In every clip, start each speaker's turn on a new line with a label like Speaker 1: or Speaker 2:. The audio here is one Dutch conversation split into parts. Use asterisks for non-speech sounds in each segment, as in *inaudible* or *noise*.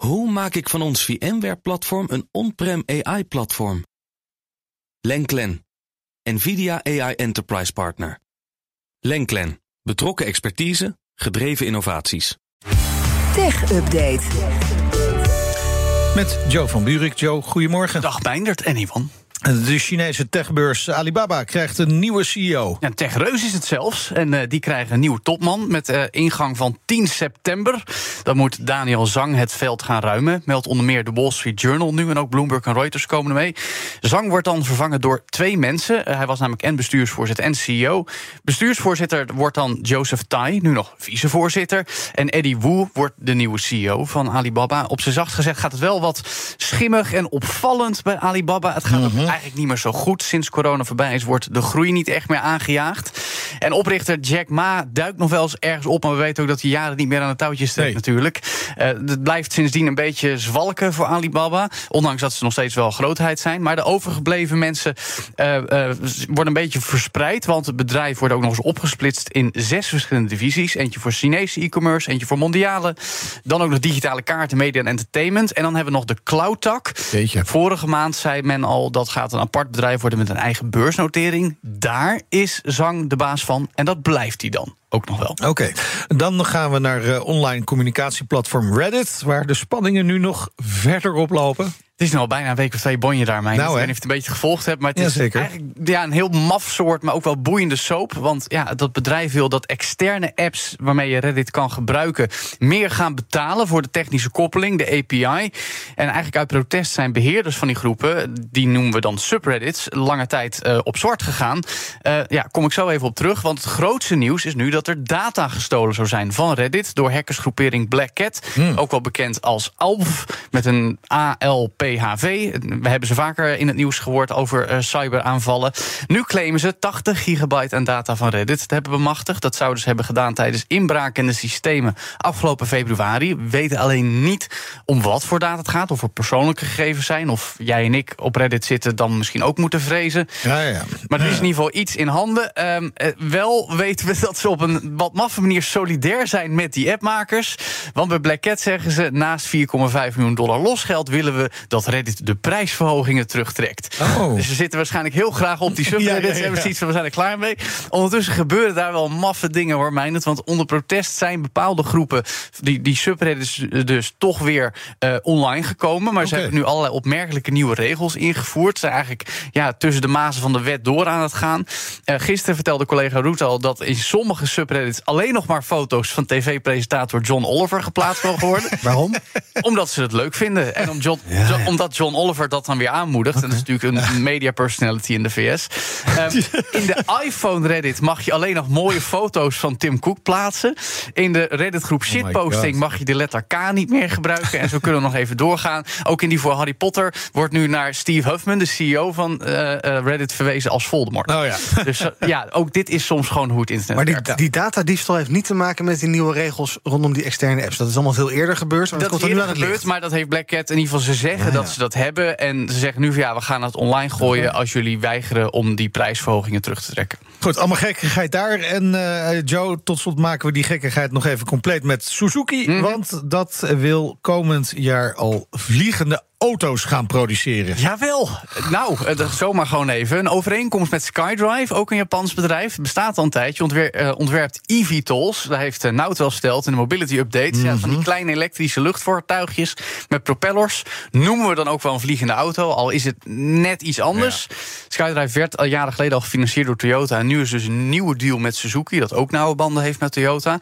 Speaker 1: Hoe maak ik van ons VMware-platform een on-prem AI-platform? Lenklen, NVIDIA AI Enterprise Partner. Lenklen, betrokken expertise, gedreven innovaties.
Speaker 2: Tech Update.
Speaker 3: Met Joe van Buurik. Joe, goedemorgen.
Speaker 4: Dag Meindert en Ivan.
Speaker 3: De Chinese techbeurs Alibaba krijgt een nieuwe CEO.
Speaker 4: Ja, een techreus is het zelfs. En uh, die krijgen een nieuwe topman met uh, ingang van 10 september. Dan moet Daniel Zhang het veld gaan ruimen. Meldt onder meer de Wall Street Journal nu. En ook Bloomberg en Reuters komen mee. Zhang wordt dan vervangen door twee mensen. Uh, hij was namelijk en bestuursvoorzitter en CEO. Bestuursvoorzitter wordt dan Joseph Tai, nu nog vicevoorzitter. En Eddie Wu wordt de nieuwe CEO van Alibaba. Op zijn zacht gezegd gaat het wel wat schimmig en opvallend bij Alibaba. Het gaat mm -hmm eigenlijk niet meer zo goed. Sinds corona voorbij is, wordt de groei niet echt meer aangejaagd. En oprichter Jack Ma duikt nog wel eens ergens op, maar we weten ook dat hij jaren niet meer aan het touwtje steekt nee. natuurlijk. Uh, het blijft sindsdien een beetje zwalken voor Alibaba, ondanks dat ze nog steeds wel grootheid zijn. Maar de overgebleven mensen uh, uh, worden een beetje verspreid, want het bedrijf wordt ook nog eens opgesplitst in zes verschillende divisies. Eentje voor Chinese e-commerce, eentje voor mondiale, dan ook nog digitale kaarten, media en entertainment. En dan hebben we nog de cloud-tak. Vorige maand zei men al dat gaat een apart bedrijf worden met een eigen beursnotering. Daar is Zang de baas van en dat blijft hij dan ook nog wel.
Speaker 3: Oké, okay. dan gaan we naar uh, online communicatieplatform Reddit, waar de spanningen nu nog verder oplopen.
Speaker 4: Het is nu al bijna een week of twee bonje daar, mijn. Nou, ik weet niet of je het een beetje gevolgd hebt, maar het
Speaker 3: ja,
Speaker 4: is
Speaker 3: zeker.
Speaker 4: eigenlijk ja, een heel maf soort, maar ook wel boeiende soap. Want ja, dat bedrijf wil dat externe apps waarmee je Reddit kan gebruiken, meer gaan betalen voor de technische koppeling, de API. En eigenlijk uit protest zijn beheerders van die groepen, die noemen we dan subreddits, lange tijd uh, op zwart gegaan. Uh, ja, kom ik zo even op terug. Want het grootste nieuws is nu dat er data gestolen zou zijn van Reddit door hackersgroepering Black Cat. Hmm. Ook wel bekend als ALF, met een ALP. PHV. We hebben ze vaker in het nieuws gehoord over uh, cyberaanvallen. Nu claimen ze 80 gigabyte aan data van Reddit te hebben bemachtigd. Dat zouden ze hebben gedaan tijdens inbraak in de systemen afgelopen februari. We weten alleen niet om wat voor data het gaat. Of er persoonlijke gegevens zijn. Of jij en ik op Reddit zitten, dan misschien ook moeten vrezen.
Speaker 3: Ja, ja.
Speaker 4: Maar er is in ieder geval iets in handen. Um, uh, wel weten we *laughs* dat ze op een wat maffe manier solidair zijn met die appmakers. Want bij Black Cat zeggen ze: naast 4,5 miljoen dollar losgeld willen we dat Reddit de prijsverhogingen terugtrekt.
Speaker 3: Oh.
Speaker 4: Dus ze zitten waarschijnlijk heel graag op die *laughs* subreddits. ja, ja, ja. Zoiets van, we zijn er klaar mee. Ondertussen gebeuren daar wel maffe dingen hoor, Meijnerd. Want onder protest zijn bepaalde groepen, die, die subreddits dus toch weer uh, online gekomen. Maar okay. ze hebben nu allerlei opmerkelijke nieuwe regels ingevoerd. Ze zijn eigenlijk ja, tussen de mazen van de wet door aan het gaan. Uh, gisteren vertelde collega Roet al dat in sommige subreddits alleen nog maar foto's van tv-presentator John Oliver geplaatst mogen worden. *laughs*
Speaker 3: Waarom?
Speaker 4: Omdat ze het leuk vinden. En om John, ja, ja. omdat John Oliver dat dan weer aanmoedigt. Okay. En dat is natuurlijk een *laughs* media personality in de VS. Um, *laughs* in de iPhone Reddit mag je alleen nog mooie foto's van Tim Cook plaatsen. In de Reddit groep shitposting oh mag je de letter K niet meer gebruiken. En zo kunnen we nog even doorgaan. Ook in die voor Harry Potter wordt nu naar Steve Huffman, de CEO van uh, uh, Reddit, verwezen als Voldemort.
Speaker 3: Oh ja.
Speaker 4: Dus uh, ja, ook dit is soms gewoon hoe het internet
Speaker 5: maar die,
Speaker 4: werkt.
Speaker 5: Die datadiefstal heeft niet te maken met die nieuwe regels rondom die externe apps. Dat is allemaal veel eerder gebeurd. Maar
Speaker 4: dat,
Speaker 5: komt nu
Speaker 4: eerder
Speaker 5: aan het
Speaker 4: gebeurd, maar dat heeft Black Cat in ieder geval ze zeggen ja, dat ze dat hebben. En ze zeggen nu van ja, we gaan het online gooien als jullie weigeren om die prijsverhogingen terug te trekken.
Speaker 3: Goed, allemaal gekkigheid daar. En uh, Joe, tot slot maken we die gekkigheid nog even compleet met Suzuki. Mm -hmm. Want dat wil komend jaar al vliegende auto's gaan produceren.
Speaker 4: Jawel. Nou, dat zomaar gewoon even. Een overeenkomst met SkyDrive, ook een Japans bedrijf. Bestaat al een tijdje. Ontwer uh, ontwerpt eVTOLs. Daar heeft uh, Nout wel verteld in de mobility update. Mm -hmm. ja, van die kleine elektrische luchtvoertuigjes met propellers. Noemen we dan ook wel een vliegende auto. Al is het net iets anders. Ja. SkyDrive werd al jaren geleden al gefinancierd door Toyota. En nu is dus een nieuwe deal met Suzuki. Dat ook nauwe banden heeft met Toyota.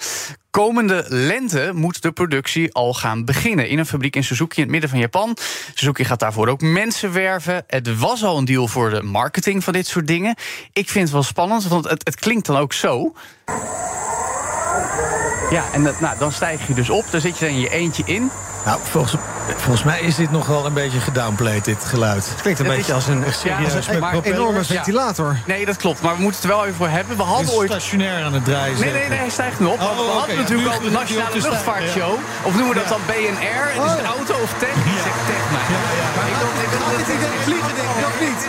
Speaker 4: Komende lente moet de productie al gaan beginnen. In een fabriek in Suzuki in het midden van Japan. Suzuki gaat daarvoor ook mensen werven. Het was al een deal voor de marketing van dit soort dingen. Ik vind het wel spannend, want het, het klinkt dan ook zo. Ja, en dat, nou, dan stijg je dus op. Dan zit je er in je eentje in.
Speaker 3: Nou, volgens, volgens mij is dit nog wel een beetje gedownplayed, dit geluid.
Speaker 5: Het klinkt een het beetje als een, serieus ja, met enorme ventilator.
Speaker 4: Ja. Nee, dat klopt. Maar we moeten het er wel even voor hebben. We hadden ooit...
Speaker 3: stationair aan het draaien.
Speaker 4: Nee, nee, nee, hij stijgt nu op. Oh, we okay. hadden natuurlijk al de Nationale Luchtvaartshow. Ja. Of noemen we dat dan BNR. Het is een auto of Tech? Die zegt Tech. Maar ik ik
Speaker 5: idee vliegen, denk ik, of niet?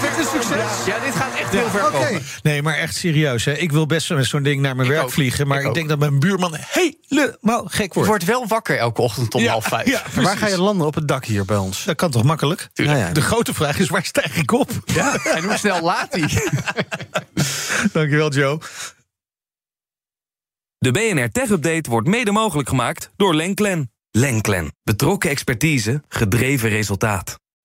Speaker 5: Wordt een succes?
Speaker 4: Ja, dit gaat echt heel ver
Speaker 5: Oké.
Speaker 4: komen.
Speaker 3: Nee, maar echt serieus. Hè. Ik wil best met zo'n ding naar mijn
Speaker 4: Ik
Speaker 3: werk
Speaker 4: ook.
Speaker 3: vliegen. Maar
Speaker 4: Ik
Speaker 3: denk dat mijn buurman helemaal gek
Speaker 4: Je
Speaker 3: wordt.
Speaker 4: wordt wel wakker elke ochtend om
Speaker 3: Ja,
Speaker 4: half vijf.
Speaker 3: ja,
Speaker 5: Waar ga je landen? Op het dak hier bij ons?
Speaker 3: Dat kan toch makkelijk?
Speaker 5: Nou ja.
Speaker 3: De grote vraag is, waar stijg ik op?
Speaker 4: Ja, en hoe snel laat hij? *laughs*
Speaker 3: Dankjewel, Joe.
Speaker 1: De BNR Tech Update wordt mede mogelijk gemaakt door Lenklen. Lenklen. Betrokken expertise, gedreven resultaat.